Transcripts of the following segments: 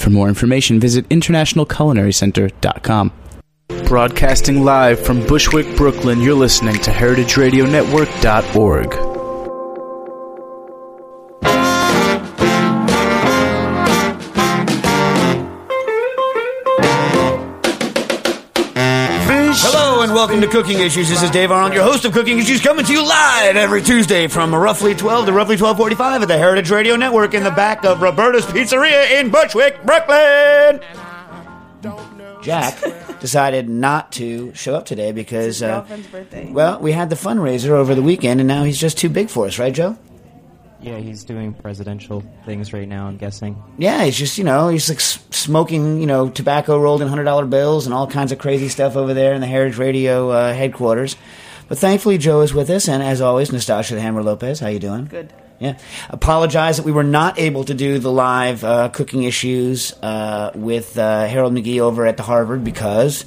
For more information, visit internationalculinarycenter.com. Broadcasting live from Bushwick, Brooklyn, you're listening to heritageradionetwork.org. welcome to Cooking Issues. This is Dave Arnold, your host of Cooking Issues, coming to you live every Tuesday from roughly 12 to roughly 12:45 at the Heritage Radio Network in the back of Roberta's Pizzeria in Bushwick, Brooklyn. Jack decided not to show up today because, uh, girlfriend's birthday. well, we had the fundraiser over the weekend, and now he's just too big for us, right, Joe? Yeah, he's doing presidential things right now. I'm guessing. Yeah, he's just you know he's like smoking you know tobacco rolled in hundred dollar bills and all kinds of crazy stuff over there in the Heritage Radio uh, headquarters. But thankfully, Joe is with us, and as always, Nastassia the Hammer Lopez. How you doing? Good. Yeah. Apologize that we were not able to do the live uh, cooking issues uh, with uh, Harold McGee over at the Harvard because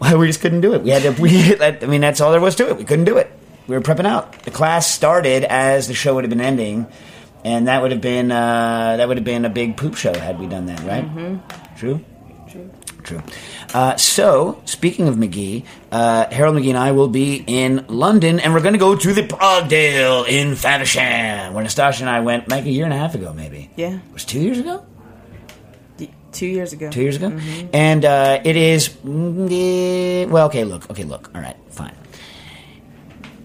well, we just couldn't do it. We had to. We, I mean, that's all there was to it. We couldn't do it. We were prepping out. The class started as the show would have been ending, and that would have been uh, that would have been a big poop show had we done that, right? Mm-hmm. True. True. True. Uh, so, speaking of McGee, uh, Harold McGee and I will be in London, and we're going to go to the Brogdale in Faversham, where Nastassia and I went like a year and a half ago, maybe. Yeah. It was two years ago? Two years ago. Two years ago? And uh, it is. mm, Well, okay, look. Okay, look. All right, fine.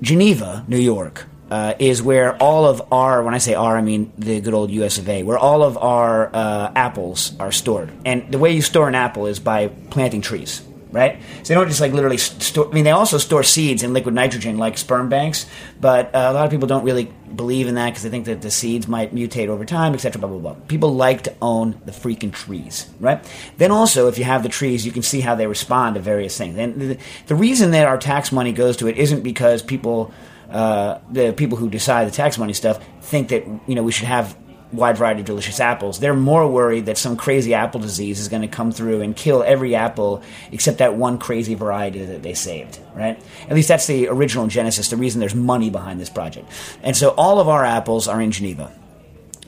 Geneva, New York, uh, is where all of our, when I say our, I mean the good old US of A, where all of our uh, apples are stored. And the way you store an apple is by planting trees, right? So they don't just like literally store, I mean, they also store seeds in liquid nitrogen like sperm banks, but uh, a lot of people don't really believe in that because they think that the seeds might mutate over time, etc. Blah, blah, blah. People like to own the freaking trees, right? Then also, if you have the trees, you can see how they respond to various things. And the, the reason that our tax money goes to it isn't because people uh, the people who decide the tax money stuff think that you know we should have wide variety of delicious apples. They're more worried that some crazy apple disease is going to come through and kill every apple except that one crazy variety that they saved. Right? At least that's the original genesis. The reason there's money behind this project. And so all of our apples are in Geneva.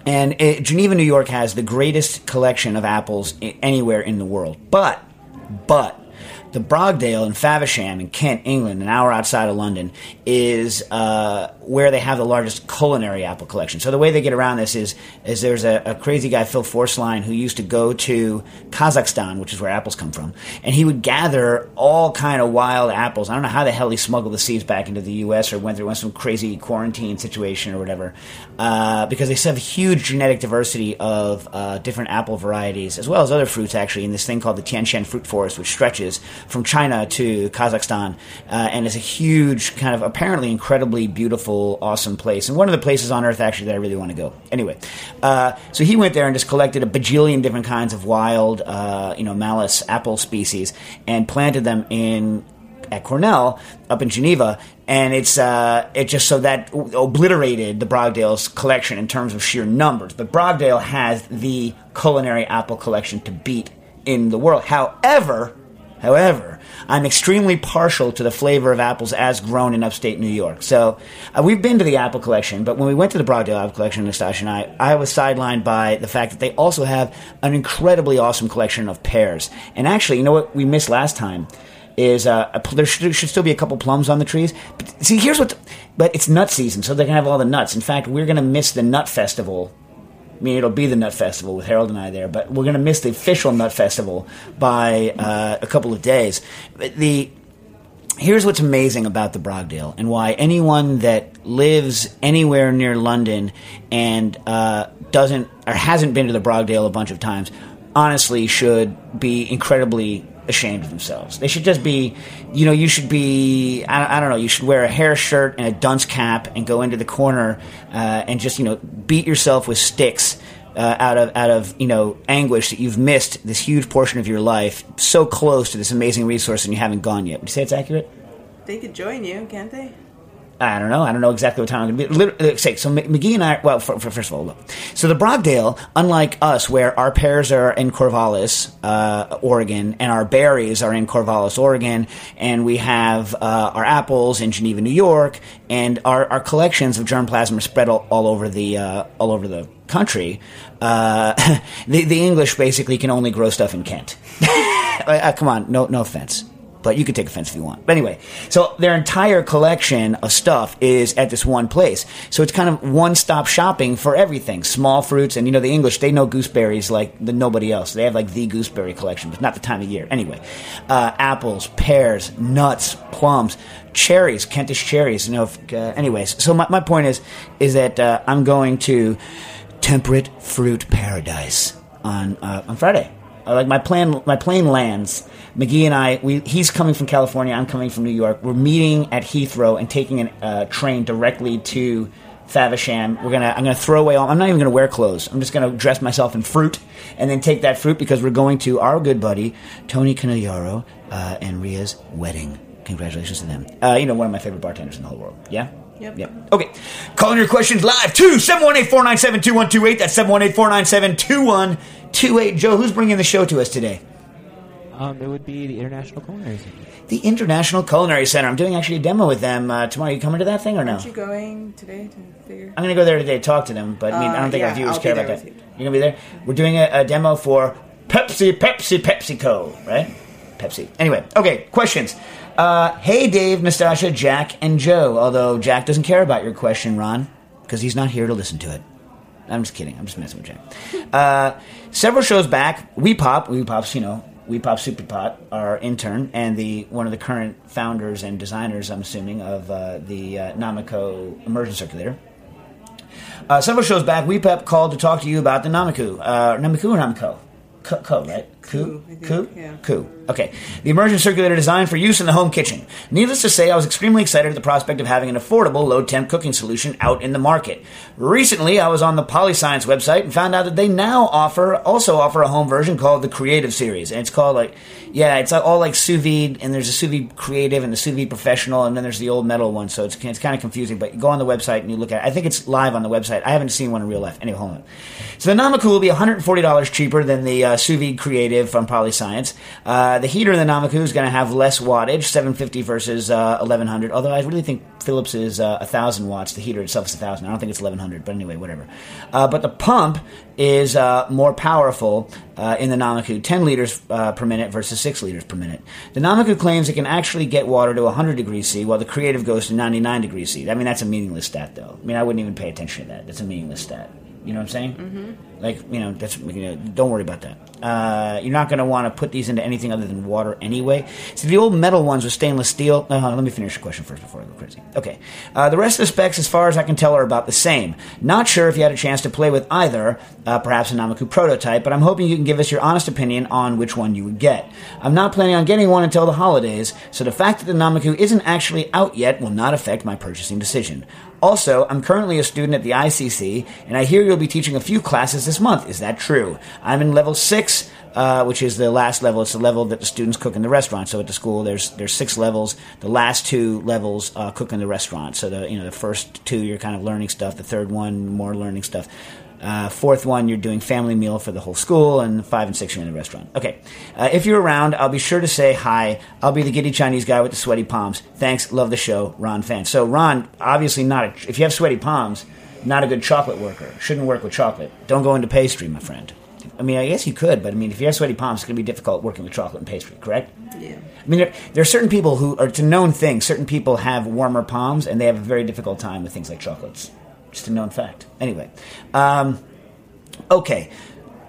And uh Geneva, New York has the greatest collection of apples anywhere in the world. But, but, the Brogdale in Faversham in Kent, England, an hour outside of London, is uh, where they have the largest culinary apple collection. So the way they get around this is, is there's a, a crazy guy, Phil Forsline, who used to go to Kazakhstan, which is where apples come from, and he would gather all kind of wild apples. I don't know how the hell he smuggled the seeds back into the U.S. or went through some crazy quarantine situation or whatever, uh, because they have huge genetic diversity of uh, different apple varieties, as well as other fruits actually, in this thing called the Tian Shan Fruit Forest, which stretches from China to Kazakhstan, uh, and it's a huge, kind of apparently incredibly beautiful, awesome place, and one of the places on Earth actually that I really want to go. Anyway, uh, so he went there and just collected a bajillion different kinds of wild, uh, you know, Malus apple species and planted them in at Cornell up in Geneva, and it's uh, it just so that obliterated the Brogdale's collection in terms of sheer numbers. But Brogdale has the culinary apple collection to beat in the world. However, However, I'm extremely partial to the flavor of apples as grown in upstate New York. So uh, we've been to the apple collection, but when we went to the Brogdale Apple Collection, Nastassia and I, I was sidelined by the fact that they also have an incredibly awesome collection of pears. And actually, you know what we missed last time? Is uh, a, there should, should still be a couple plums on the trees. But see, here's what. The, but it's nut season, so they're gonna have all the nuts. In fact, we're gonna miss the nut festival I mean, it'll be the Nut Festival with Harold and I there, but we're going to miss the official Nut Festival by uh, a couple of days. The here's what's amazing about the Brogdale and why anyone that lives anywhere near London and uh, doesn't or hasn't been to the Brogdale a bunch of times honestly should be incredibly ashamed of themselves. They should just be, you know, you should be, I, I don't know, you should wear a hair shirt and a dunce cap and go into the corner uh, and just, you know, beat yourself with sticks. Uh, out of out of you know anguish that you've missed this huge portion of your life, so close to this amazing resource, and you haven't gone yet. Would you say it's accurate? They could join you, can't they? I don't know. I don't know exactly what time I'm going to be. Literally, say, so McGee and I, well, for, for, first of all. So the Brogdale, unlike us, where our pears are in Corvallis, uh, Oregon, and our berries are in Corvallis, Oregon, and we have uh, our apples in Geneva, New York, and our, our collections of germplasm are spread all, all over the uh, all over the country. Uh, the, the English basically can only grow stuff in Kent. Uh, come on, no no offense but you can take offense if you want. But anyway, so their entire collection of stuff is at this one place. So it's kind of one stop shopping for everything. Small fruits, and you know, the English, they know gooseberries like the, nobody else. They have like the gooseberry collection, but not the time of year. Anyway, uh, apples, pears, nuts, plums, cherries, Kentish cherries. You know, if, uh, anyways, so my, my point is, is that uh, I'm going to temperate fruit paradise on, uh, on Friday. Uh, like my plan, my plane lands McGee and I, we, he's coming from California, I'm coming from New York. We're meeting at Heathrow and taking a uh, train directly to Faversham. We're gonna, I'm gonna throw away all. I'm not even gonna wear clothes. I'm just gonna dress myself in fruit and then take that fruit because we're going to our good buddy Tony Conigliaro uh, and Ria's wedding. Congratulations to them. Uh, you know, one of my favorite bartenders in the whole world. Yeah. Yep. Yep. Okay. Calling your questions live to 718 497 2128. That's 718 497 2128. Joe, who's bringing the show to us today? Um, it would be the International Culinary Center. The International Culinary Center. I'm doing actually a demo with them uh, tomorrow. You coming to that thing or no? Aren't you going today to figure? I'm going to go there today to talk to them, but I mean, I Uh, don't think yeah, our viewers I'll care about that. you. You're going to be there? We're doing a, a demo for Pepsi, Pepsi, PepsiCo, right? Pepsi. Anyway, okay, questions. Uh, hey, Dave, Nastassia, Jack, and Joe. Although Jack doesn't care about your question, Ron, because he's not here to listen to it. I'm just kidding. I'm just messing with Jack. Uh, several shows back, We Pop, We Pop's, you know, We Pop Super Pot, our intern, and the one of the current founders and designers, I'm assuming, of uh, the uh, Namco immersion circulator. Uh, several shows back, WePep called to talk to you about the Nomiku. Uh, Nomiku or Namco? Co, co right? Ku, I yeah. Ku. Okay. The immersion circulator designed for use in the home kitchen. Needless to say, I was extremely excited at the prospect of having an affordable low temp cooking solution out in the market. Recently, I was on the Polyscience website and found out that they now offer, also offer a home version called the Creative Series. And it's called like, yeah, it's all like sous vide, and there's a sous vide creative and the sous vide professional, and then there's the old metal one. So it's, it's kind of confusing, but you go on the website and you look at it. I think it's live on the website. I haven't seen one in real life. Anyway, hold on. So the Nomiku will be $140 cheaper than the uh, sous vide creative from Polyscience. Uh, the heater in the Nomiku is going to have less wattage, 750 versus uh, 1100. Although I really think Philip's is uh, 1000 watts. The heater itself is 1000. I don't think it's 1100, but anyway, whatever. Uh, but the pump is uh, more powerful uh, in the Nomiku, 10 liters uh, per minute versus 6 liters per minute. The Nomiku claims it can actually get water to 100 degrees C, while the Creative goes to 99 degrees C. I mean, that's a meaningless stat, though. I mean, I wouldn't even pay attention to that. That's a meaningless stat. You know what I'm saying? Mm-hmm. Like, you know, that's you know, don't worry about that. Uh, you're not going to want to put these into anything other than water anyway. So the old metal ones with stainless steel. Uh, let me finish the question first before I go crazy. Okay. Uh, the rest of the specs, as far as I can tell, are about the same. Not sure if you had a chance to play with either, uh, perhaps a Nomiku prototype, but I'm hoping you can give us your honest opinion on which one you would get. I'm not planning on getting one until the holidays, so the fact that the Nomiku isn't actually out yet will not affect my purchasing decision. Also, I'm currently a student at the ICC, and I hear you'll be teaching a few classes this month. Is that true? I'm in level six, uh, which is the last level. It's the level that the students cook in the restaurant. So at the school, there's there's six levels. The last two levels uh, cook in the restaurant. So the you know the first two you're kind of learning stuff. The third one more learning stuff. Uh, fourth one, you're doing family meal for the whole school, and five and six, you're in the restaurant. Okay. Uh, if you're around, I'll be sure to say hi. I'll be the giddy Chinese guy with the sweaty palms. Thanks. Love the show. Ron fan. So, Ron, obviously not, a, if you have sweaty palms, not a good chocolate worker. Shouldn't work with chocolate. Don't go into pastry, my friend. I mean, I guess you could, but I mean, if you have sweaty palms, it's going to be difficult working with chocolate and pastry, correct? Yeah. I mean, there, there are certain people who are, it's a known thing, certain people have warmer palms and they have a very difficult time with things like chocolates. Just a known fact. Anyway, um, okay.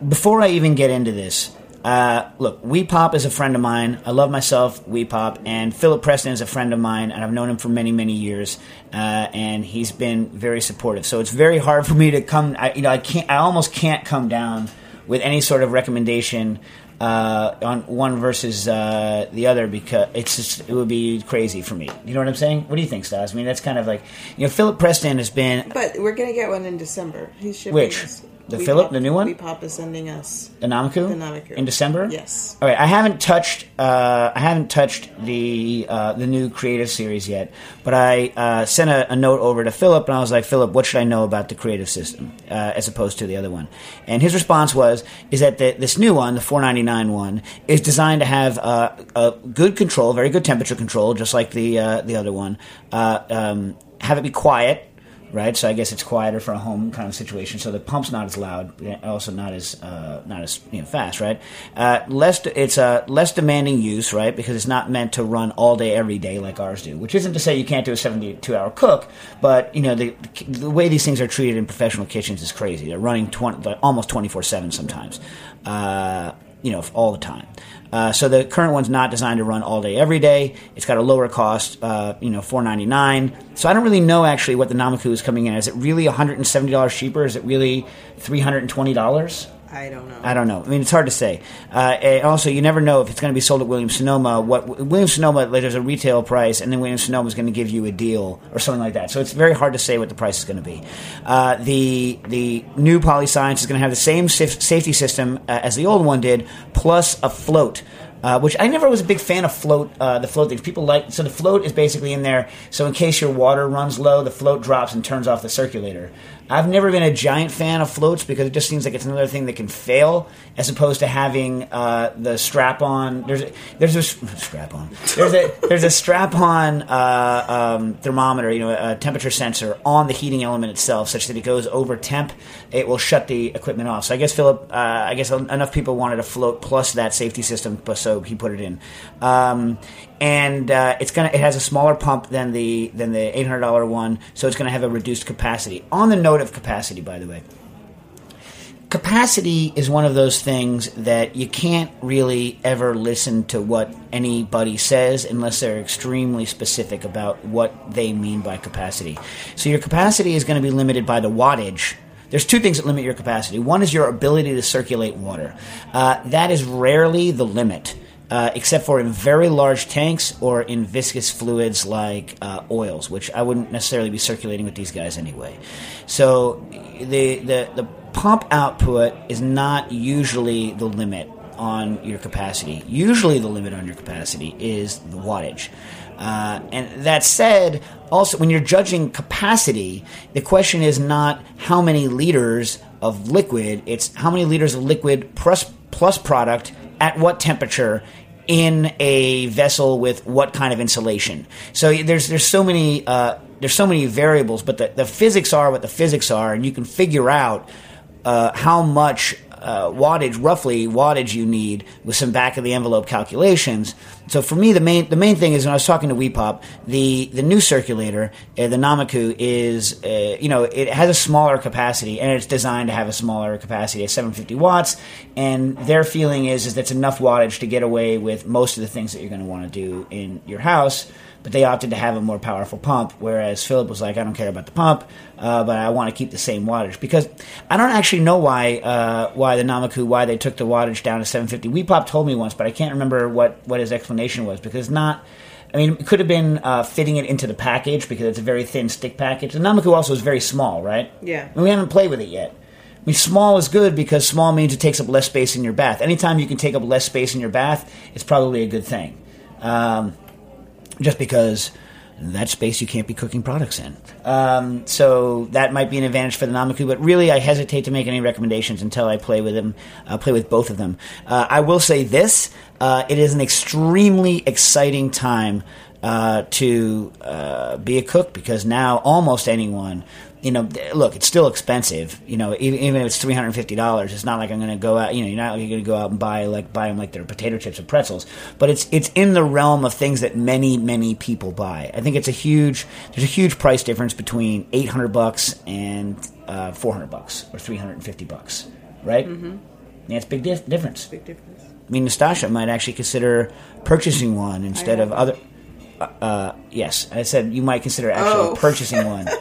Before I even get into this, uh, look, Wee Pop is a friend of mine. I love myself, Wee Pop, and Philip Preston is a friend of mine, and I've known him for many, many years, uh, and he's been very supportive. So it's very hard for me to come. I, you know, I can't. I almost can't come down with any sort of recommendation uh, on one versus uh, the other because it's just it would be crazy for me. You know what I'm saying? What do you think, Stas? I mean, that's kind of like you know, Philip Preston has been But we're gonna get one in December. He's shipping Which? us. The We Philip, Pop- the new one? We Pop is sending us. a Nomiku, The Nomiku. in December. Yes. All right, I haven't touched uh, I haven't touched the uh, the new creative series yet, but I uh, sent a, a note over to Philip and I was like, Philip, what should I know about the creative system uh, as opposed to the other one? And his response was, is that the, this new one, the 499 one, is designed to have uh, a good control, very good temperature control, just like the uh, the other one. Uh, um, have it be quiet right? So I guess it's quieter for a home kind of situation. So the pump's not as loud, also not as uh, not as you know, fast, right? Uh, less it's a less demanding use, right? Because it's not meant to run all day every day like ours do. Which isn't to say you can't do a seventy-two hour cook, but you know the the way these things are treated in professional kitchens is crazy. They're running 20, almost twenty four seven sometimes. Uh, you know, all the time. Uh, so the current one's not designed to run all day, every day. It's got a lower cost, uh, you know, four ninety nine. So I don't really know actually what the Nomiku is coming in. Is it really one hundred and seventy dollars cheaper? Is it really three hundred and twenty dollars? I don't know. I don't know. I mean, it's hard to say. Uh, also, you never know if it's going to be sold at Williams Sonoma. What Williams Sonoma, like, there's a retail price, and then Williams Sonoma is going to give you a deal or something like that. So it's very hard to say what the price is going to be. Uh, the the new Polyscience is going to have the same saf- safety system uh, as the old one did, plus a float. Uh, which I never was a big fan of float. Uh, the float things people like. So the float is basically in there. So in case your water runs low, the float drops and turns off the circulator. I've never been a giant fan of floats because it just seems like it's another thing that can fail, as opposed to having uh, the strap on. There's a, there's a strap on. There's a there's a strap on uh, um, thermometer, you know, a temperature sensor on the heating element itself, such that it goes over temp, it will shut the equipment off. So I guess Philip, uh, I guess enough people wanted a float plus that safety system, so he put it in. Um, and uh, it's gonna it has a smaller pump than the than the eight hundred dollar one, so it's gonna have a reduced capacity. On the note of capacity, by the way, capacity is one of those things that you can't really ever listen to what anybody says unless they're extremely specific about what they mean by capacity. So your capacity is going to be limited by the wattage. There's two things that limit your capacity. One is your ability to circulate water. Uh, that is rarely the limit. Uh, except for in very large tanks or in viscous fluids like uh, oils, which I wouldn't necessarily be circulating with these guys anyway. So the, the, the pump output is not usually the limit on your capacity. Usually, the limit on your capacity is the wattage. Uh, and that said, also when you're judging capacity, the question is not how many liters of liquid; it's how many liters of liquid plus plus product at what temperature in a vessel with what kind of insulation. So there's there's so many uh, there's so many variables, but the, the physics are what the physics are, and you can figure out uh, how much uh, wattage, roughly wattage, you need with some back of the envelope calculations. So for me, the main the main thing is when I was talking to WePop, the the new circulator, uh, the Nomiku, is uh, you know it has a smaller capacity and it's designed to have a smaller capacity at 750 watts. And their feeling is is that's enough wattage to get away with most of the things that you're going to want to do in your house but they opted to have a more powerful pump. Whereas Philip was like, I don't care about the pump, uh, but I want to keep the same wattage because I don't actually know why uh, why the Nomiku why they took the wattage down to 750. WePop told me once, but I can't remember what what his explanation was because not. I mean, it could have been uh, fitting it into the package because it's a very thin stick package. The Nomiku also is very small, right? Yeah. And we haven't played with it yet. I mean, small is good because small means it takes up less space in your bath. Anytime you can take up less space in your bath, it's probably a good thing. Um, just because that space you can't be cooking products in. Um, so that might be an advantage for the Nomiku, but really I hesitate to make any recommendations until I play with them, uh, play with both of them. Uh, I will say this: uh, it is an extremely exciting time uh, to uh, be a cook because now almost anyone. You know, look, it's still expensive. You know, even, even if it's three hundred and fifty dollars, it's not like I'm going to go out. You know, you're not going to go out and buy like buy them like they're potato chips or pretzels. But it's it's in the realm of things that many many people buy. I think it's a huge there's a huge price difference between eight hundred bucks and uh, four hundred bucks or three hundred and fifty bucks, right? Mm-hmm. Yeah, it's a big dif- difference. Big difference. I mean, Nastassia might actually consider purchasing one instead of other. Uh, uh, yes, I said you might consider actually Oh. purchasing one.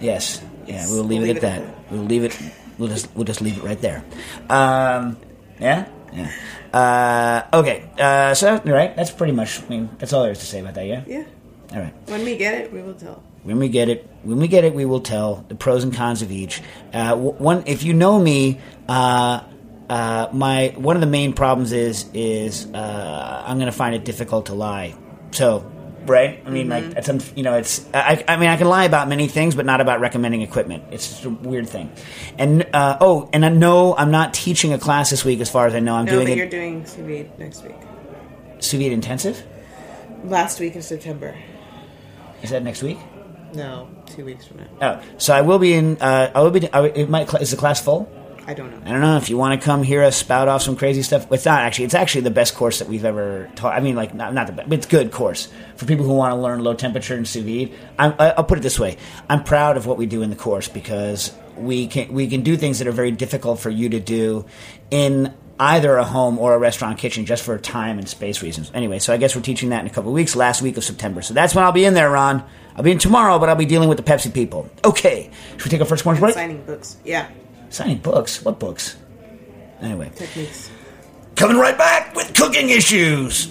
Yes, yeah, we'll leave We'll it leave at it that. We'll leave it. We'll just we'll just leave it right there. Um, yeah, yeah. Uh, okay, uh, so right, that's pretty much. I mean, that's all there is to say about that. Yeah. Yeah. All right. When we get it, we will tell. When we get it, when we get it, we will tell the pros and cons of each. Uh, one, if you know me, uh, uh, my one of the main problems is is uh, I'm going to find it difficult to lie. So, right? I mean, like, it's, un- you know, it's. I, I mean, I can lie about many things, but not about recommending equipment. It's just a weird thing. And uh, oh, and I know I'm not teaching a class this week, as far as I know. I'm No, doing it you're doing sous vide next week. sous vide intensive. Last week in September. Is that next week? No, two weeks from now. Oh, so I will be in. Uh, I will be. I, it might, is the class full? I don't know. I don't know if you want to come hear us spout off some crazy stuff. It's not actually. It's actually the best course that we've ever taught. I mean, like not not the best, but it's good course for people who want to learn low temperature and sous vide. I'm, I- I'll put it this way: I'm proud of what we do in the course because we can we can do things that are very difficult for you to do in either a home or a restaurant kitchen just for time and space reasons. Anyway, so I guess we're teaching that in a couple of weeks, last week of September. So that's when I'll be in there, Ron. I'll be in tomorrow, but I'll be dealing with the Pepsi people. Okay, should we take our first commercial break? Signing books. Yeah. Signing books? What books? Anyway, Techniques. coming right back with cooking issues.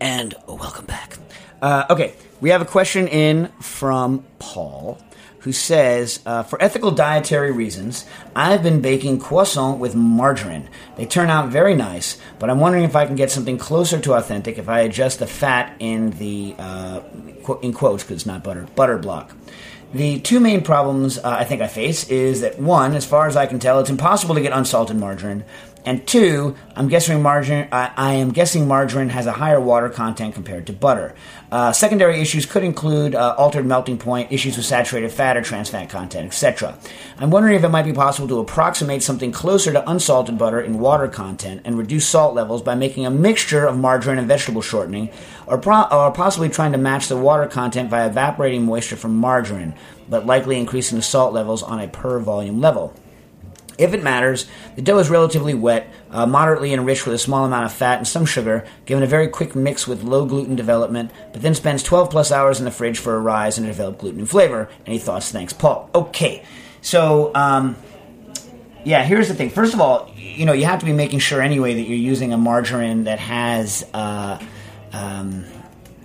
And welcome back. Uh, okay, we have a question in from Paul who says, uh, For ethical dietary reasons, I've been baking croissant with margarine. They turn out very nice, but I'm wondering if I can get something closer to authentic if I adjust the fat in the, uh, in quotes, because it's not butter, butter block. The two main problems uh, I think I face is that one, as far as I can tell, it's impossible to get unsalted margarine, and two, I'm guessing margarine. I, I am guessing margarine has a higher water content compared to butter. Uh, secondary issues could include uh, altered melting point, issues with saturated fat or trans fat content, etc. I'm wondering if it might be possible to approximate something closer to unsalted butter in water content and reduce salt levels by making a mixture of margarine and vegetable shortening, or, pro- or possibly trying to match the water content by evaporating moisture from margarine, but likely increasing the salt levels on a per volume level. If it matters, the dough is relatively wet, uh, moderately enriched with a small amount of fat and some sugar, given a very quick mix with low gluten development, but then spends 12 plus hours in the fridge for a rise and to develop gluten and flavor. Any thoughts? Thanks, Paul. Okay, so um, yeah, here's the thing. First of all, you know, you have to be making sure anyway that you're using a margarine that has. Uh, um,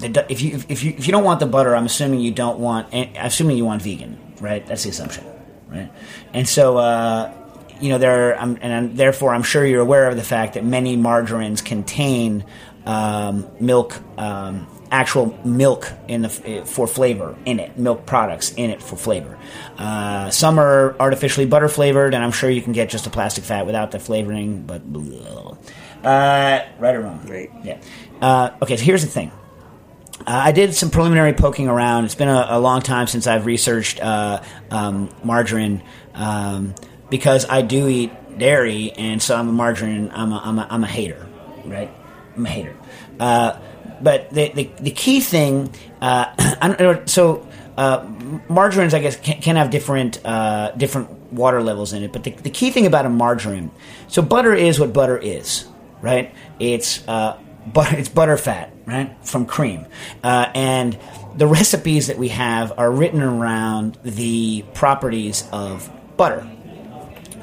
if you if you if you don't want the butter, I'm assuming you don't want. Assuming you want vegan, right? That's the assumption, right? And so, uh, you know, there, I'm, and I'm, therefore, I'm sure you're aware of the fact that many margarines contain um, milk. Um, actual milk in the for flavor in it, milk products in it for flavor. Uh, some are artificially butter flavored, and I'm sure you can get just a plastic fat without the flavoring. But uh, right or wrong? Right. Yeah. Uh, okay. So here's the thing. Uh, I did some preliminary poking around. It's been a, a long time since I've researched uh, um, margarine um, because I do eat dairy, and so I'm a margarine. I'm a, I'm a, I'm a hater, right? I'm a hater. Uh, but the, the, the key thing, uh, so uh, margarines, I guess, can, can have different uh, different water levels in it. But the, the key thing about a margarine, so butter is what butter is, right? It's uh, butter, it's butter fat, right, from cream, uh, and the recipes that we have are written around the properties of butter.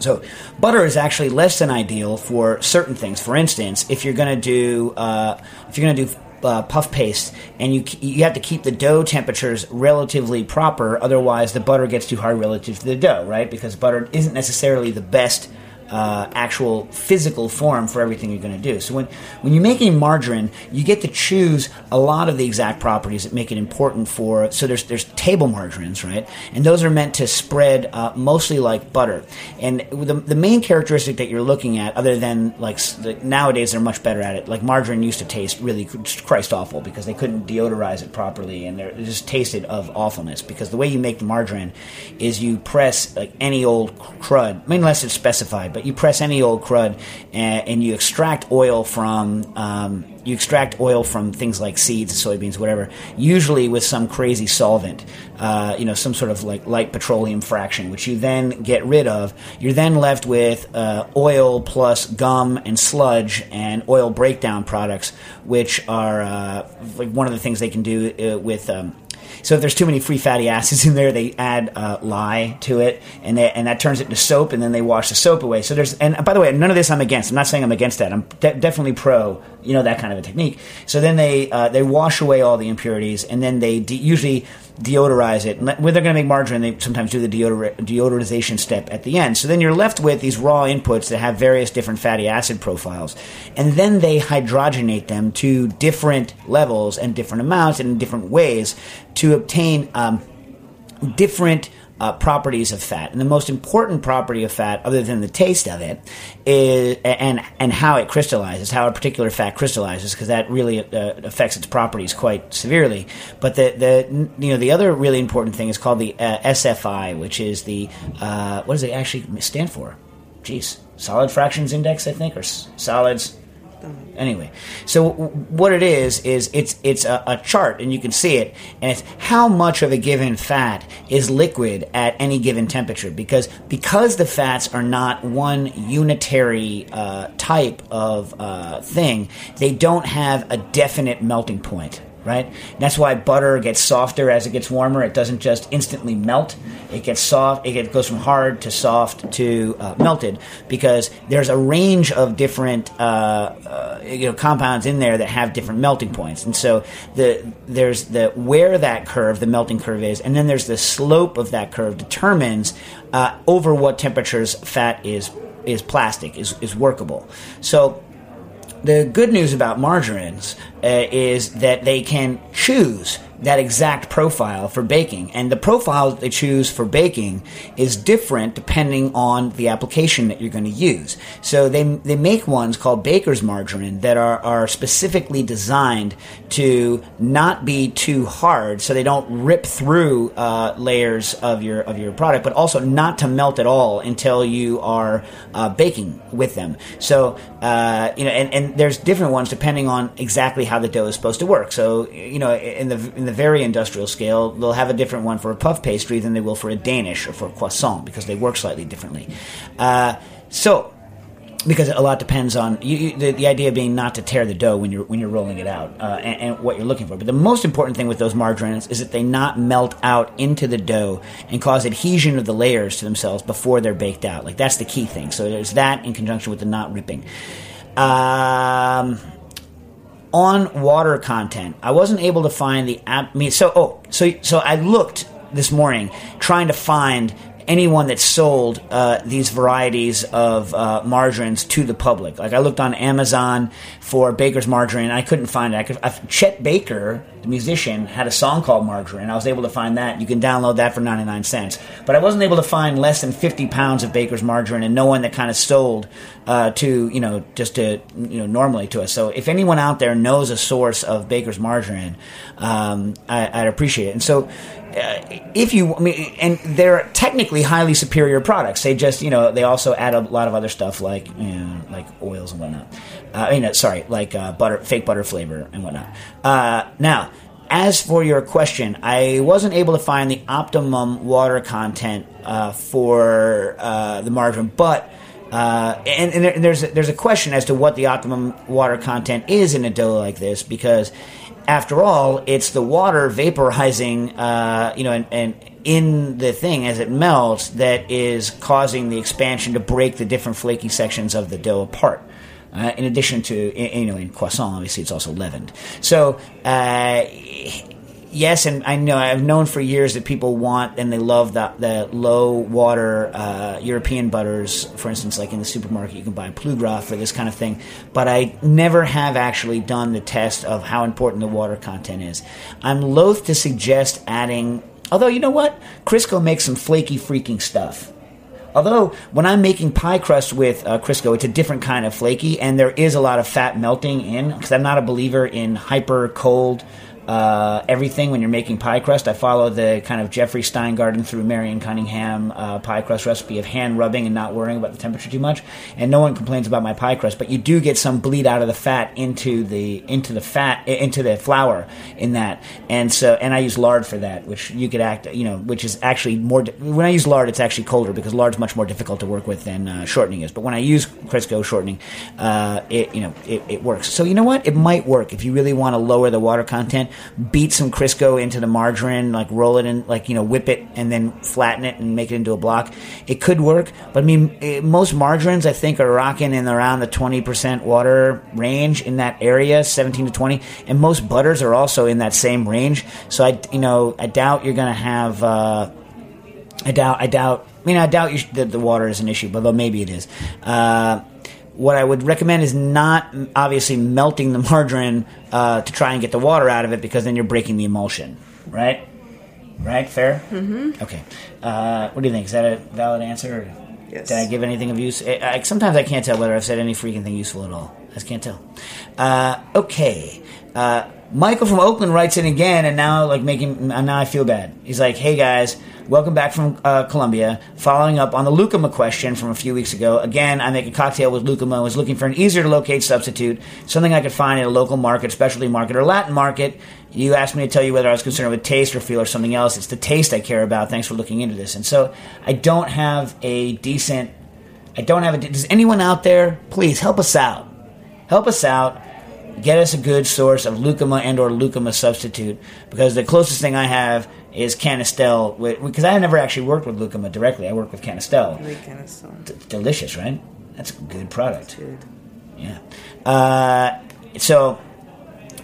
So, butter is actually less than ideal for certain things. For instance, if you're going to do uh, if you're going to do uh, puff paste, and you you have to keep the dough temperatures relatively proper, otherwise the butter gets too hard relative to the dough, right? Because butter isn't necessarily the best uh, actual physical form for everything you're going to do. So when when you're making margarine, you get to choose a lot of the exact properties that make it important for. So there's there's table margarines, right? And those are meant to spread uh, mostly like butter. And the the main characteristic that you're looking at, other than like the, nowadays they're much better at it. Like margarine used to taste really Christ awful because they couldn't deodorize it properly, and it just tasted of awfulness. Because the way you make the margarine is you press like any old crud, I mean, unless it's specified, but you press any old crud and, and you extract oil from um, you extract oil from things like seeds, soybeans, whatever. Usually with some crazy solvent, uh, you know, some sort of like light petroleum fraction, which you then get rid of. You're then left with uh, oil plus gum and sludge and oil breakdown products, which are uh, like one of the things they can do uh, with. Um, so if there's too many free fatty acids in there, they add uh, lye to it, and they, and that turns it into soap, and then they wash the soap away. So there's and by the way, none of this I'm against. I'm not saying I'm against that. I'm de- definitely pro, you know, that kind of a technique. So then they uh, they wash away all the impurities, and then they de- usually deodorize it. When they're going to make margarine, they sometimes do the deodor- deodorization step at the end. So then you're left with these raw inputs that have various different fatty acid profiles, and then they hydrogenate them to different levels and different amounts and in different ways to obtain um, different uh, properties of fat. And the most important property of fat, other than the taste of it, is and and how it crystallizes, how a particular fat crystallizes, because that really uh, affects its properties quite severely. But the the you know the other really important thing is called the uh, SFI, which is the uh, what does it actually stand for? Jeez, solid fractions index, I think, or s- solids. Anyway, so what it is is it's it's a, a chart, and you can see it, and it's how much of a given fat is liquid at any given temperature. Because because the fats are not one unitary uh, type of uh, thing, they don't have a definite melting point. Right. That's why butter gets softer as it gets warmer. It doesn't just instantly melt. It gets soft. It goes from hard to soft to uh, melted because there's a range of different uh, uh, you know compounds in there that have different melting points. And so the there's the where that curve, the melting curve is, and then there's the slope of that curve determines uh, over what temperatures fat is is plastic is is workable. So the good news about margarines uh, is that they can choose that exact profile for baking. And the profile that they choose for baking is different depending on the application that you're going to use. So they, they make ones called baker's margarine that are, are specifically designed to not be too hard so they don't rip through uh, layers of your, of your product, but also not to melt at all until you are uh, baking with them. So, uh, you know, and, and there's different ones depending on exactly how the dough is supposed to work. So, you know, in the, in the the very industrial scale, they'll have a different one for a puff pastry than they will for a Danish or for a croissant because they work slightly differently. Uh, so, because a lot depends on you, you, the, the idea being not to tear the dough when you're when you're rolling it out uh, and, and what you're looking for. But the most important thing with those margarines is that they not melt out into the dough and cause adhesion of the layers to themselves before they're baked out. Like that's the key thing. So there's that in conjunction with the not ripping. Um, on water content, I wasn't able to find the app. I mean, so oh, so so I looked this morning trying to find anyone that sold uh, these varieties of uh, margarines to the public. Like I looked on Amazon for Baker's margarine, I couldn't find it. I could, I, Chet Baker, the musician, had a song called Margarine. I was able to find that. You can download that for ninety nine cents. But I wasn't able to find less than fifty pounds of Baker's margarine, and no one that kind of sold uh, to you know just to you know normally to us. So if anyone out there knows a source of Baker's margarine, um, I, I'd appreciate it. And so if you, I mean, and they're technically highly superior products. They just, you know, they also add a lot of other stuff like, you know, like oils and whatnot. Uh, I mean, uh, sorry, like uh, butter, fake butter flavor and whatnot. Uh, now, as for your question, I wasn't able to find the optimum water content uh, for uh, the margarine, but uh, and, and there's a, there's a question as to what the optimum water content is in a dough like this because after all, it's the water vaporizing, uh, you know, and, and in the thing as it melts that is causing the expansion to break the different flaky sections of the dough apart. Uh, in addition to, you know, in croissant, obviously it's also leavened. So, uh, yes, and I know I've known for years that people want and they love the, the low water uh, European butters. For instance, like in the supermarket, you can buy Plugraf for this kind of thing. But I never have actually done the test of how important the water content is. I'm loath to suggest adding. Although you know what, Crisco makes some flaky freaking stuff. Although when I'm making pie crust with uh, Crisco, it's a different kind of flaky, and there is a lot of fat melting in. Because I'm not a believer in hyper cold uh, everything when you're making pie crust. I follow the kind of Jeffrey Steingarten through Marion Cunningham uh, pie crust recipe of hand rubbing and not worrying about the temperature too much. And no one complains about my pie crust, but you do get some bleed out of the fat into the into the fat into the flour in that. And so and I use lard for that, which you could act you know, which is actually more. When I use lard, it's actually colder because lard's much more difficult to work with than uh, shortening is. But when I use Crisco shortening, uh, it you know it, it works. So you know what? It might work if you really want to lower the water content. Beat some Crisco into the margarine, like roll it in, like you know, whip it and then flatten it and make it into a block. It could work, but I mean, eh, most margarines I think are rocking in around the twenty percent water range in that area, seventeen to twenty, and most butters are also in that same range. So I, you know, I doubt you're to have. Uh, I doubt. I doubt. I mean, I doubt you sh- that the water is an issue, but maybe it is. Uh, what I would recommend is not obviously melting the margarine uh, to try and get the water out of it, because then you're breaking the emulsion. Right? Right? Fair. Mm-hmm. Okay. Uh, what do you think? Is that a valid answer? Yes. Did I give anything of use? I, I, sometimes I can't tell whether I've said any freaking thing useful at all. I just can't tell. Uh, okay. Uh, Michael from Oakland writes in again, and now like making now I feel bad. He's like, "Hey guys, welcome back from uh. Following up on the lucuma question from a few weeks ago. Again, I make a cocktail with lucuma. and Was looking for an easier to locate substitute, something I could find in a local market, specialty market, or Latin market. You asked me to tell you whether I was concerned with taste or feel or something else. It's the taste I care about. Thanks for looking into this. And so I don't have a decent. I don't have a. Does anyone out there please help us out? Help us out get us a good source of lucuma and or lucuma substitute because the closest thing I have is Canistel because I never actually worked with lucuma directly. I worked with Canistel. Of song. D- delicious, right? That's a good product. Good. Yeah. Uh, so,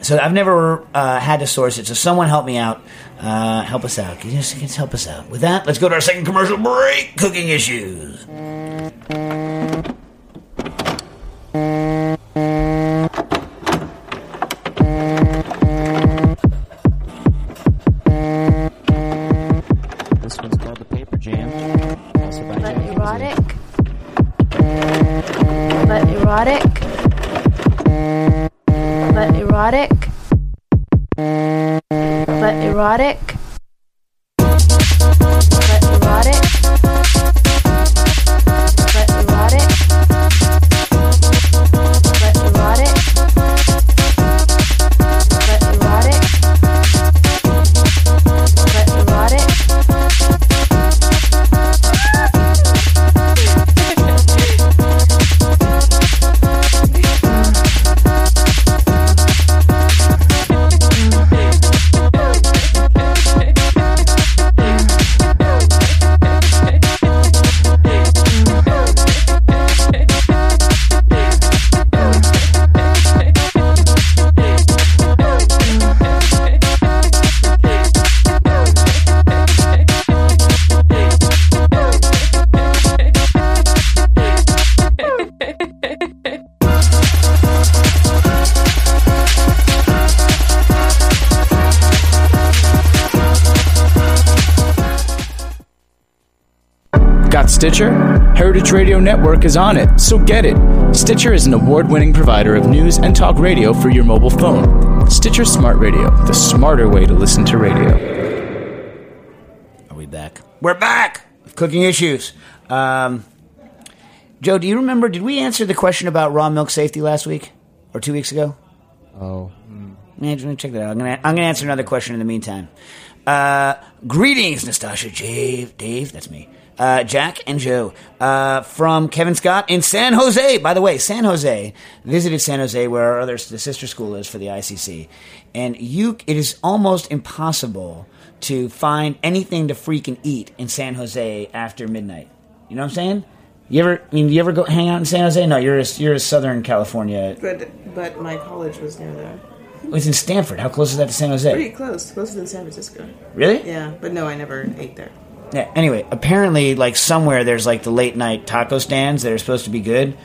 so I've never uh, had to source it. So someone help me out. Uh, help us out. Can you just, just help us out with that? Let's go to our second commercial break. Cooking issues. Stitcher? Heritage Radio Network is on it, so get it. Stitcher is an award winning provider of news and talk radio for your mobile phone. Stitcher Smart Radio, the smarter way to listen to radio. Are we back? We're back with cooking issues. Um, Joe, do you remember? Did we answer the question about raw milk safety last week or two weeks ago? Oh. Man, let me check that out. I'm gonna I'm gonna answer another question in the meantime. Uh, greetings, Nastassia, Dave, Dave, that's me. Uh, Jack and Joe uh, from Kevin Scott in San Jose. By the way, San Jose visited San Jose, where our other the sister school is for the ICC, and you it is almost impossible to find anything to freaking eat in San Jose after midnight. You know what I'm saying? You ever? I mean, you ever go hang out in San Jose? No, you're a, you're a Southern California. But but my college was near there. It's in Stanford. How close is that to San Jose? Pretty close, closer than San Francisco. Really? Yeah, but no, I never ate there. Yeah. Anyway, apparently, like somewhere there's like the late night taco stands that are supposed to be good,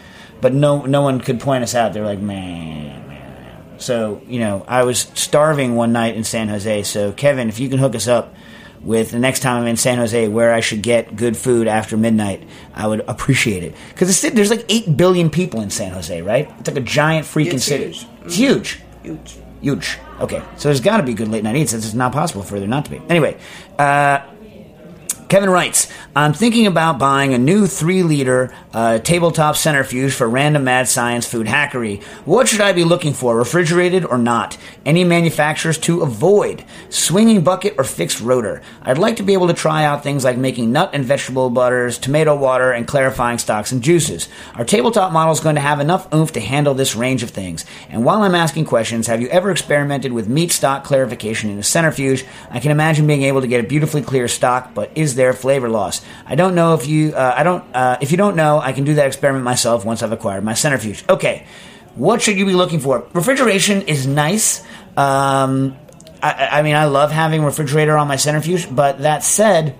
but no, no one could point us out. They're like, man, man. man." So you know, I was starving one night in San Jose. So Kevin, if you can hook us up with the next time I'm in San Jose, where I should get good food after midnight, I would appreciate it. Because there's like eight billion people in San Jose, right? It's like a giant freaking It's city. huge. It's huge. Huge. Huge. Okay, so there's got to be good late night eats. It's not possible for there not to be. Anyway, uh, Kevin writes, I'm thinking about buying a new 3 liter uh, tabletop centrifuge for random mad science food hackery. What should I be looking for, refrigerated or not? Any manufacturers to avoid? Swinging bucket or fixed rotor? I'd like to be able to try out things like making nut and vegetable butters, tomato water, and clarifying stocks and juices. Our tabletop model is going to have enough oomph to handle this range of things. And while I'm asking questions, have you ever experimented with meat stock clarification in a centrifuge? I can imagine being able to get a beautifully clear stock, but is there flavor loss? I don't know if you, uh, I don't, uh, if you don't know, I can do that experiment myself once I've acquired my centrifuge. Okay. What should you be looking for? Refrigeration is nice. Um, I, I mean, I love having refrigerator on my centrifuge, but that said,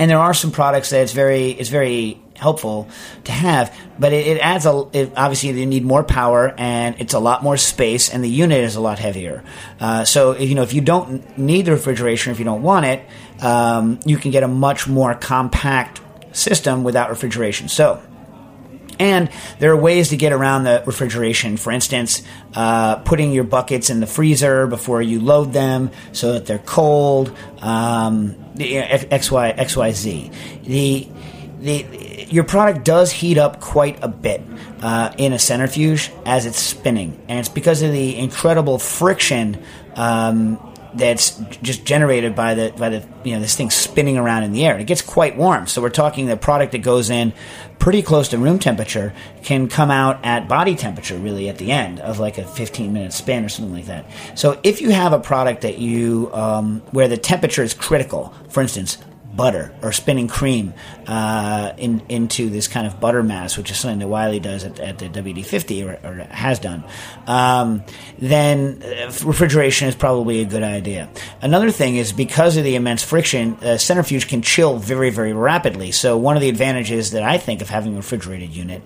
and there are some products that it's very it's very helpful to have but it, it adds a it, obviously you need more power and it's a lot more space and the unit is a lot heavier uh, so you know if you don't need the refrigeration if you don't want it um, you can get a much more compact system without refrigeration so and there are ways to get around the refrigeration. For instance, uh, putting your buckets in the freezer before you load them so that they're cold. Um, X, Y, X, Y, Z. The, the, your product does heat up quite a bit uh, in a centrifuge as it's spinning. And it's because of the incredible friction um, that's just generated by the by the you know this thing spinning around in the air. It gets quite warm. So we're talking the product that goes in pretty close to room temperature can come out at body temperature really at the end of like a 15 minute spin or something like that. So if you have a product that you um, where the temperature is critical, for instance. Butter or spinning cream uh, in, into this kind of butter mass, which is something that Wylie does at, at the WD50 or, or has done, um, then uh, refrigeration is probably a good idea. Another thing is because of the immense friction, a centrifuge can chill very, very rapidly. So one of the advantages that I think of having a refrigerated unit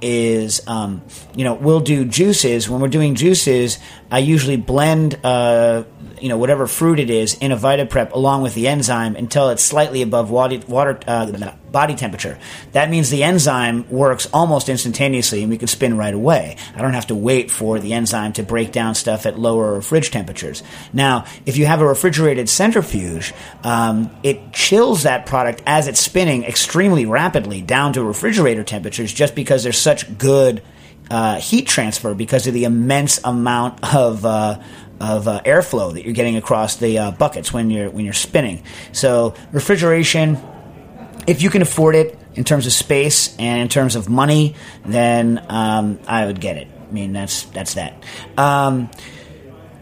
is, um, you know, we'll do juices. When we're doing juices, I usually blend, uh, you know, whatever fruit it is in a VitaPrep along with the enzyme until it's slightly above water, water uh, body temperature. That means the enzyme works almost instantaneously and we can spin right away. I don't have to wait for the enzyme to break down stuff at lower fridge temperatures. Now, if you have a refrigerated centrifuge, um, it chills that product as it's spinning extremely rapidly down to refrigerator temperatures just because there's such good uh, heat transfer because of the immense amount of uh, of uh, airflow that you're getting across the uh, buckets when you're when you're spinning. So refrigeration, if you can afford it in terms of space and in terms of money, then um, I would get it. I mean that's that's that. Um,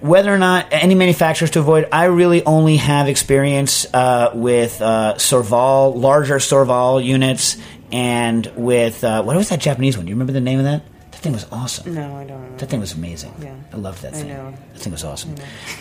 whether or not any manufacturers to avoid, I really only have experience uh, with uh, Sorvall, larger Sorvall units, and with what was that Japanese one? Do you remember the name of that? That thing was awesome. No, I don't. That thing was amazing. Yeah. I loved that thing. I know. That thing was awesome.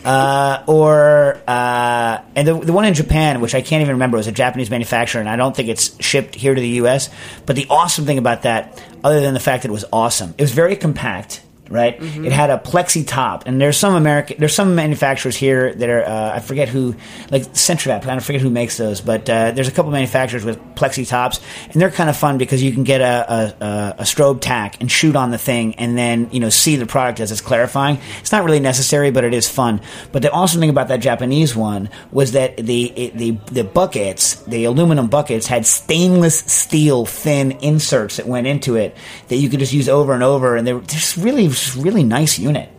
Uh, or uh, and the the one in Japan, which I can't even remember, was a Japanese manufacturer, and I don't think it's shipped here to the U.S. But the awesome thing about that, other than the fact that it was awesome, it was very compact. Right? It had a plexi top, and there's some American, there's some manufacturers here that are, uh, I forget who, like CentriVap, I forget who makes those, but uh, there's a couple manufacturers with plexi tops, and they're kind of fun because you can get a, a, a, strobe tach and shoot on the thing, and then you know see the product as it's clarifying. It's not really necessary, but it is fun. But the awesome thing about that Japanese one was that the it, the the buckets, the aluminum buckets, had stainless steel thin inserts that went into it that you could just use over and over, and they were just really just really nice unit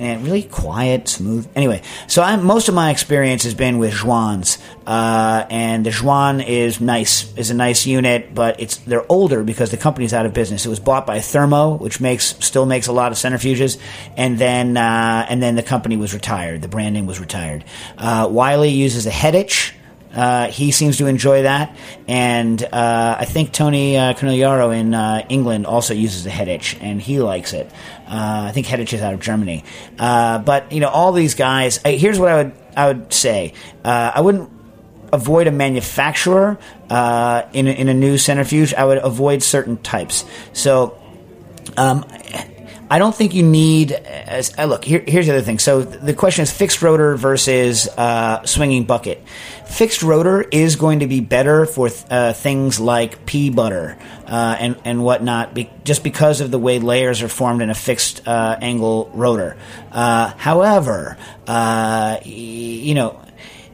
and really quiet, smooth. Anyway, so I, most of my experience has been with Jouans, uh, and the Jouan is nice, is a nice unit, but it's they're older because the company's out of business. It was bought by Thermo, which makes still makes a lot of centrifuges, and then uh, and then the company was retired. The brand name was retired. Uh, Wylie uses a Hettich. Uh, he seems to enjoy that, and uh, I think Tony uh, in uh, England also uses a Hettich, and he likes it. Uh, I think Hettich is out of Germany, uh, but you know all these guys. Here's what I would I would say: uh, I wouldn't avoid a manufacturer in in a new centrifuge. I would avoid certain types. So. Um, I don't think you need. As, look, here, here's the other thing. So the question is fixed rotor versus swinging bucket. Fixed rotor is going to be better for uh, things like pea butter uh, and and whatnot, be, just because of the way layers are formed in a fixed uh, angle rotor. Uh, however, uh, y- you know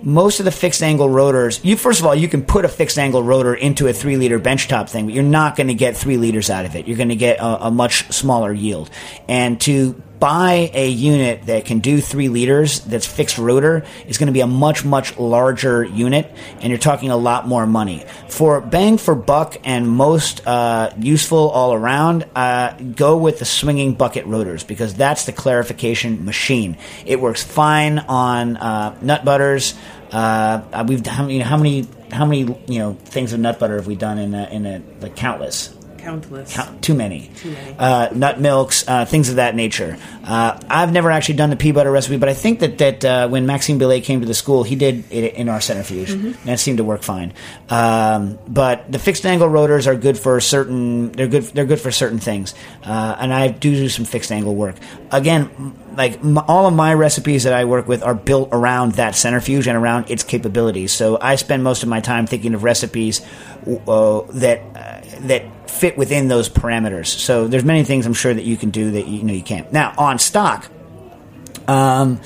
most of the fixed angle rotors, you first of all, you can put a fixed angle rotor into a three liter benchtop thing, but you're not going to get three liters out of it. You're going to get a, a much smaller yield. And to buy a unit that can do three liters that's fixed rotor is going to be a much much larger unit and you're talking a lot more money. For bang for buck and most uh, useful all around uh, go with the swinging bucket rotors because that's the clarification machine. It works fine on uh, nut butters. Uh, we've done you know how many how many you know things of nut butter have we done in a, in a like countless Countless. Count, too many. Too many. Uh, nut milks, uh, things of that nature. Uh, I've never actually done the pea butter recipe, but I think that that uh, when Maxime Billet came to the school, he did it in our centrifuge, and it seemed to work fine. Um, but the fixed angle rotors are good for certain. They're good. They're good for certain things, uh, and I do do some fixed angle work. Again, like m- all of my recipes that I work with are built around that centrifuge and around its capabilities. So I spend most of my time thinking of recipes uh, that uh, that fit within those parameters. So there's many things I'm sure that you can do that you know you can't. Now on stock, um,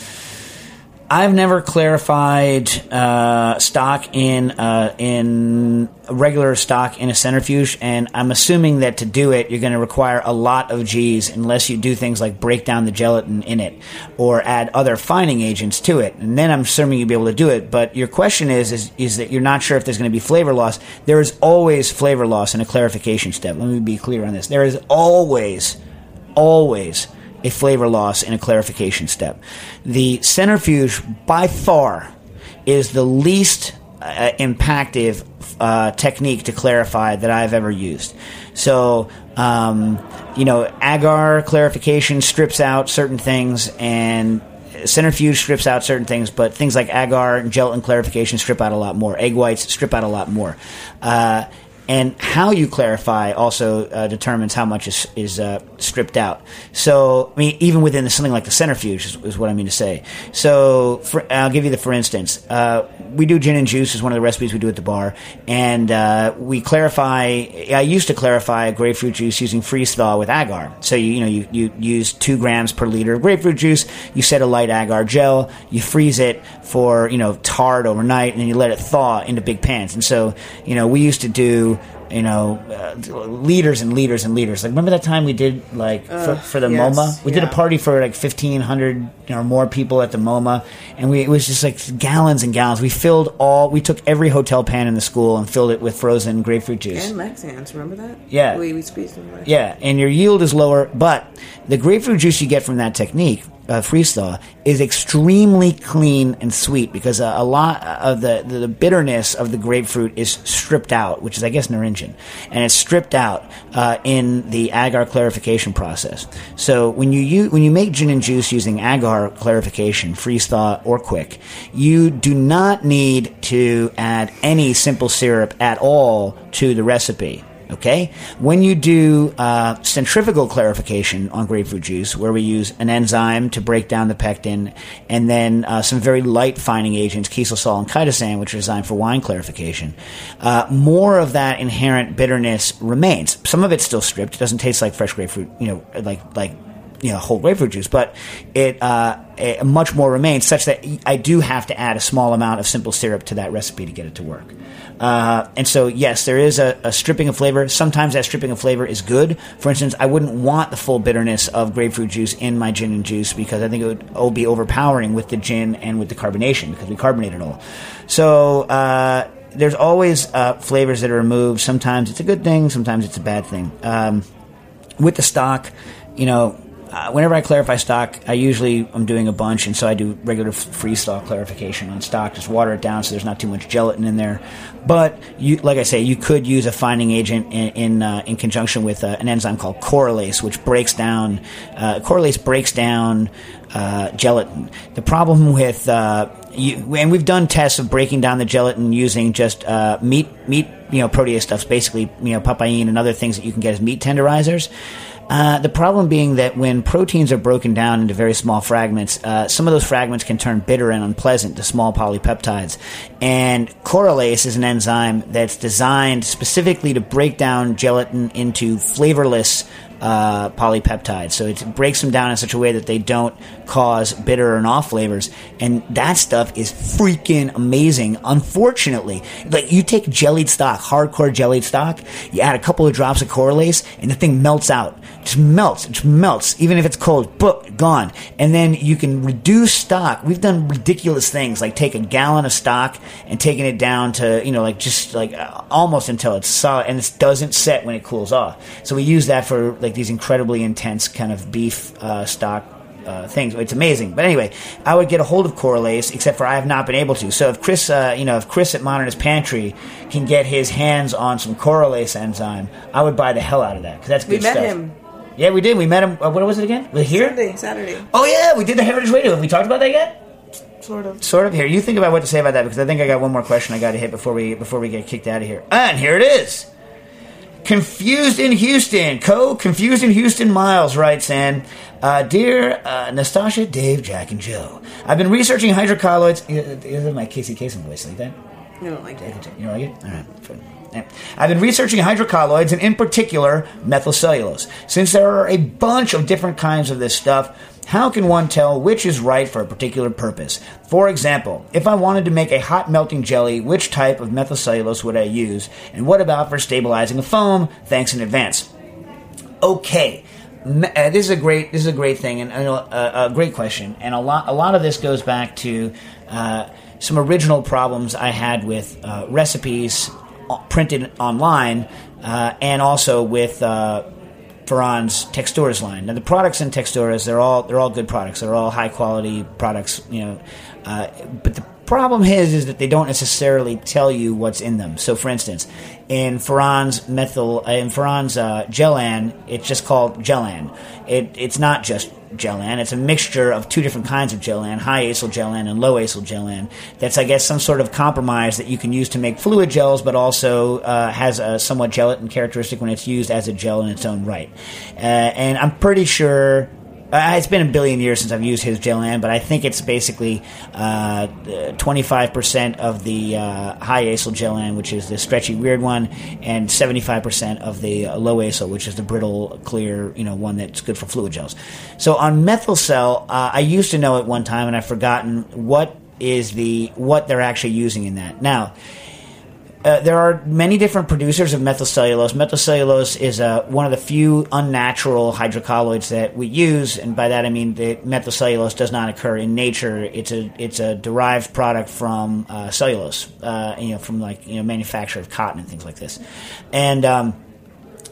I've never clarified uh, stock in uh, in regular stock in a centrifuge, and I'm assuming that to do it, you're going to require a lot of G's unless you do things like break down the gelatin in it or add other fining agents to it, and then I'm assuming you'll be able to do it. But your question is is is that you're not sure if there's going to be flavor loss. There is always flavor loss in a clarification step. Let me be clear on this. There is always, always a flavor loss in a clarification step. The centrifuge, by far, is the least uh, impactive uh, technique to clarify that I've ever used. So, um, you know, agar clarification strips out certain things and centrifuge strips out certain things, but things like agar and gelatin clarification strip out a lot more. Egg whites strip out a lot more. Uh, and how you clarify also uh, determines how much is, is uh, stripped out. So, I mean, even within something like the centrifuge is, is what I mean to say. So, for, I'll give you the for instance. Uh, we do gin and juice is one of the recipes we do at the bar, and uh, we clarify. I used to clarify grapefruit juice using freeze thaw with agar. So you you know you, you use two grams per liter of grapefruit juice. You set a light agar gel. You freeze it for you know tard overnight, and then you let it thaw into big pans. And so you know we used to do you know, uh, liters and leaders and leaders. Like, remember that time we did like for, for the yes, MoMA? We did a party for like fifteen hundred or more people at the MoMA, and we it was just like gallons and gallons. We filled all. We took every hotel pan in the school and filled it with frozen grapefruit juice. And Lexans, remember that? Yeah. We, we squeezed them. Yeah, and your yield is lower, but the grapefruit juice you get from that technique, uh, freeze thaw, is extremely clean and sweet because uh, a lot of the, the, bitterness of the grapefruit is stripped out, which is, I guess, naringin, and it's stripped out uh, in the agar clarification process. So when you use, when you make gin and juice using agar clarification, freeze thaw or quick, you do not need to add any simple syrup at all to the recipe Okay, when you do uh, centrifugal clarification on grapefruit juice, where we use an enzyme to break down the pectin, and then uh, some very light fining agents, kieselsol and chitosan, which are designed for wine clarification, uh, more of that inherent bitterness remains. Some of it's still stripped; it doesn't taste like fresh grapefruit, you know, like like you know whole grapefruit juice, but it, uh, it much more remains, such that I do have to add a small amount of simple syrup to that recipe to get it to work. Uh, and so, yes, there is a, a stripping of flavor. Sometimes that stripping of flavor is good. For instance, I wouldn't want the full bitterness of grapefruit juice in my gin and juice because I think it would oh, be overpowering with the gin and with the carbonation because we carbonate it all. So. Uh, there's always uh, flavors that are removed. Sometimes it's a good thing, sometimes it's a bad thing. Um, with the stock, you know, uh, whenever I clarify stock, I usually I'm doing a bunch, and so I do regular f- freestyle clarification on stock. Just water it down so there's not too much gelatin in there. But you, like I say, you could use a fining agent in in, uh, in conjunction with uh, an enzyme called corolase, which breaks down. Uh, corolase breaks down uh, gelatin. The problem with uh, you, and we've done tests of breaking down the gelatin using just meat meat you know protease stuffs, basically you know papain and other things that you can get as meat tenderizers. Uh, the problem being that when proteins are broken down into very small fragments, uh, some of those fragments can turn bitter and unpleasant to small polypeptides. And corolase is an enzyme that's designed specifically to break down gelatin into flavorless uh, polypeptides. So it breaks them down in such a way that they don't cause bitter and off flavors. And that stuff is freaking amazing. Unfortunately, like you take jellied stock, hardcore jellied stock, you add a couple of drops of corolase, and the thing melts out. Just melts. It just melts. Even if it's cold, book, gone. And then you can reduce stock. We've done ridiculous things like take a gallon of stock and taking it down to, you know, like just like uh, almost until it's solid and it doesn't set when it cools off. So we use that for like these incredibly intense kind of beef uh, stock uh, things. It's amazing. But anyway, I would get a hold of Corolase, except for I have not been able to. So if Chris, uh, you know, if Chris at Modernist Pantry can get his hands on some Corolase enzyme, I would buy the hell out of that because that's We good met stuff. him Yeah, we did. We met him. Uh, what was it again? Was it here? Sunday, Saturday, Oh yeah, we did the Heritage Radio. Have we talked about that yet? sort of. Sort of. Here, you think about what to say about that because I think I got one more question I got to hit before we before we get kicked out of here. And here it is. Confused in Houston. Co Confused in Houston Miles writes in uh, Dear uh, Nastassia, Dave, Jack, and Joe, I've been researching hydrocolloids. Is it my Casey Kasem voice like that? I don't like it. You don't like it? All right. Yeah. I've been researching hydrocolloids and, in particular, methylcellulose. Since there are a bunch of different kinds of this stuff, how can one tell which is right for a particular purpose? For example, if I wanted to make a hot melting jelly, which type of methylcellulose would I use? And what about for stabilizing a foam? Thanks in advance. Okay. Uh, this is a great this is a great thing and, and a, a great question and a lot a lot of this goes back to uh, some original problems I had with uh, recipes uh, printed online uh, and also with uh, Ferran's Texturas line. Now the products in Texturas they're all they're all good products. They're all high quality products. You know, but the problem is is that they don't necessarily tell you what's in them. So, for instance, in Ferran's methyl uh, in Ferran's uh, Gellan, it's just called Gellan. It, it's not just Gellan. It's a mixture of two different kinds of Gellan, high acyl Gellan and low acyl Gellan. That's, I guess, some sort of compromise that you can use to make fluid gels, but also uh, has a somewhat gelatin characteristic when it's used as a gel in its own right. Uh, and I'm pretty sure. Uh, it's been a billion years since I've used his Gellan, but I think it's basically uh, 25% of the uh, high acyl Gellan, which is the stretchy, weird one, and 75% of the low acyl, which is the brittle, clear, you know, one that's good for fluid gels. So on methyl cell, uh, I used to know at one time, and I've forgotten what is the what they're actually using in that now. Uh, there are many different producers of methylcellulose. Methylcellulose is uh, one of the few unnatural hydrocolloids that we use, and by that I mean that methylcellulose does not occur in nature. It's a it's a derived product from uh, cellulose, uh, you know, from like you know manufacture of cotton and things like this, and. Um,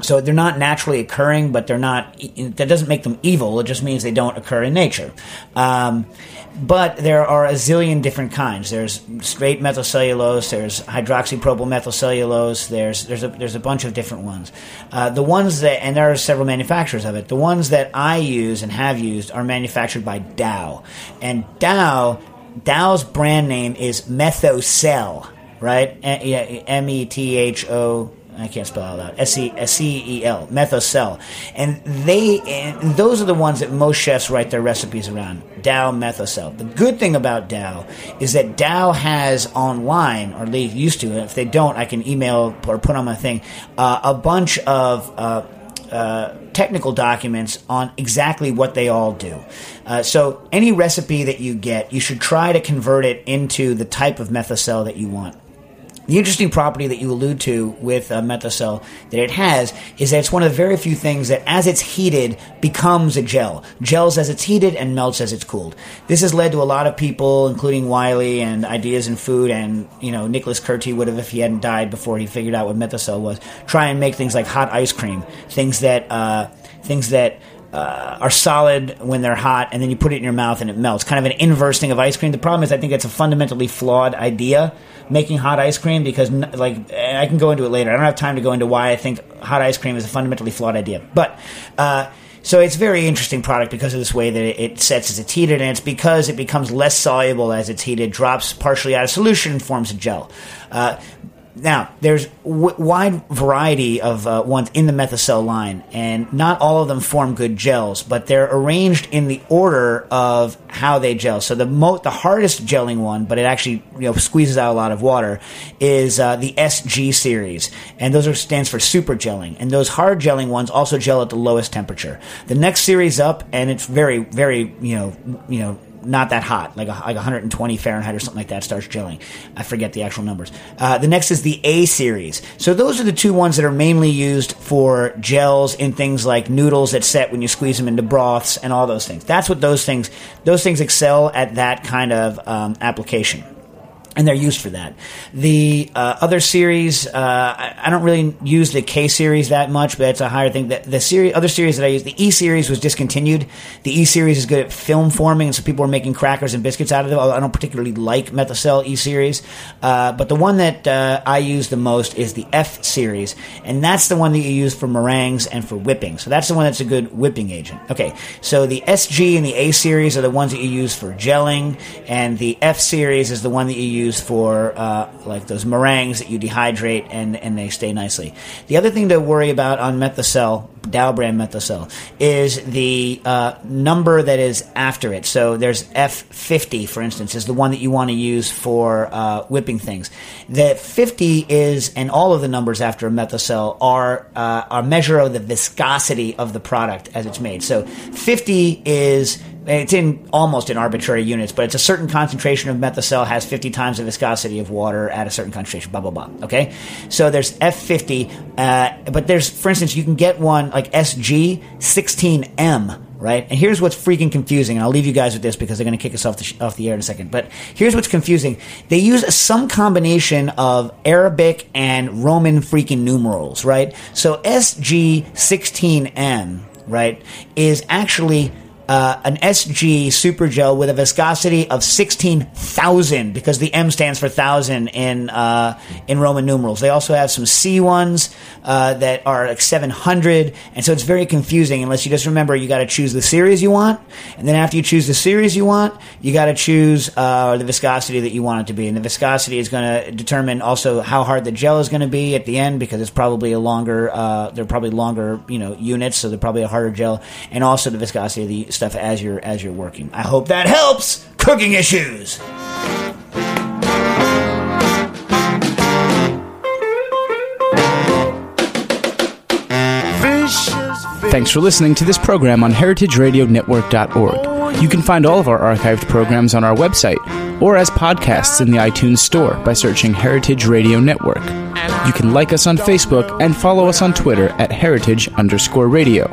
so they're not naturally occurring, but they're not. That doesn't make them evil. It just means they don't occur in nature. Um, but there are a zillion different kinds. There's straight methylcellulose. There's hydroxypropyl methylcellulose. There's there's a there's a bunch of different ones. Uh, the ones that and there are several manufacturers of it. The ones that I use and have used are manufactured by Dow, and Dow Dow's brand name is Methocel, right? M E T H O I can't spell it out. S E S E E L, Methocel, and they and those are the ones that most chefs write their recipes around. Dow Methocel. The good thing about Dow is that Dow has online, or they used to. If they don't, I can email or put on my thing uh, a bunch of. Uh, uh, technical documents on exactly what they all do. Uh, so any recipe that you get, you should try to convert it into the type of methocel that you want. The interesting property that you allude to with uh, Methocel that it has is that it's one of the very few things that, as it's heated, becomes a gel. Gels as it's heated and melts as it's cooled. This has led to a lot of people, including Wylie and Ideas in Food, and you know Nicholas Kurti would have if he hadn't died before he figured out what Methocel was. Try and make things like hot ice cream, things that uh, things that uh, are solid when they're hot, and then you put it in your mouth and it melts. Kind of an inverse thing of ice cream. The problem is, I think it's a fundamentally flawed idea making hot ice cream because, like, I can go into it later. I don't have time to go into why I think hot ice cream is a fundamentally flawed idea, but. Uh, so it's a very interesting product because of this way that it, sets as it's heated, and it's because it becomes less soluble as it's heated, drops partially out of solution, and forms a gel. Uh, now, there's w- wide variety of uh, ones in the Methocel line, and not all of them form good gels, but they're arranged in the order of how they gel. So the mo- the hardest gelling one, but it actually you know squeezes out a lot of water, is uh, the SG series, and those are stands for super gelling. And those hard gelling ones also gel at the lowest temperature. The next series up, and it's very very you know you know not that hot, like a, like 120 Fahrenheit or something like that, starts chilling. I forget the actual numbers. Uh, the next is the A series. So those are the two ones that are mainly used for gels in things like noodles that set when you squeeze them into broths and all those things. That's what those things those things excel at that kind of um, application and they're used for that. The uh, other series, uh, I, I don't really use the K series that much, but it's a higher thing. The, the series, other series that I use, the E series was discontinued. The E series is good at film forming, and so people are making crackers and biscuits out of it. although I don't particularly like Methocel E series, uh, but the one that uh, I use the most is the F series, and that's the one that you use for meringues and for whipping. So that's the one that's a good whipping agent. Okay, so the SG and the A series are the ones that you use for gelling, and the F series is the one that you use for uh, like those meringues that you dehydrate and, and they stay nicely. The other thing to worry about on Methocel, Dow brand Methocel, is the uh, number that is after it. So there's F50, for instance, is the one that you want to use for uh, whipping things. The 50 is, and all of the numbers after Methocel are uh, a measure of the viscosity of the product as it's made. So 50 is it's in almost in arbitrary units, but it's a certain concentration of methocel has 50 times the viscosity of water at a certain concentration, blah, blah, blah. Okay? So there's F50, uh, but there's, for instance, you can get one like SG 16M, right? And here's what's freaking confusing, and I'll leave you guys with this because they're going to kick us off the, sh- off the air in a second. But here's what's confusing. They use some combination of Arabic and Roman freaking numerals, right? So SG 16M, right, is actually uh, an SG super gel with a viscosity of 16,000 because the M stands for thousand in uh, in Roman numerals. They also have some C ones uh, that are like 700, and so it's very confusing unless you just remember you got to choose the series you want, and then after you choose the series you want, you got to choose uh, the viscosity that you want it to be, and the viscosity is going to determine also how hard the gel is going to be at the end because it's probably a longer, uh, they're probably longer, you know, units, so they're probably a harder gel, and also the viscosity of the stuff as you're as you're working. I hope that helps. Cooking issues. Thanks for listening to this program on heritageradionetwork.org. You can find all of our archived programs on our website or as podcasts in the iTunes Store by searching Heritage Radio Network. You can like us on Facebook and follow us on Twitter at heritage underscore radio.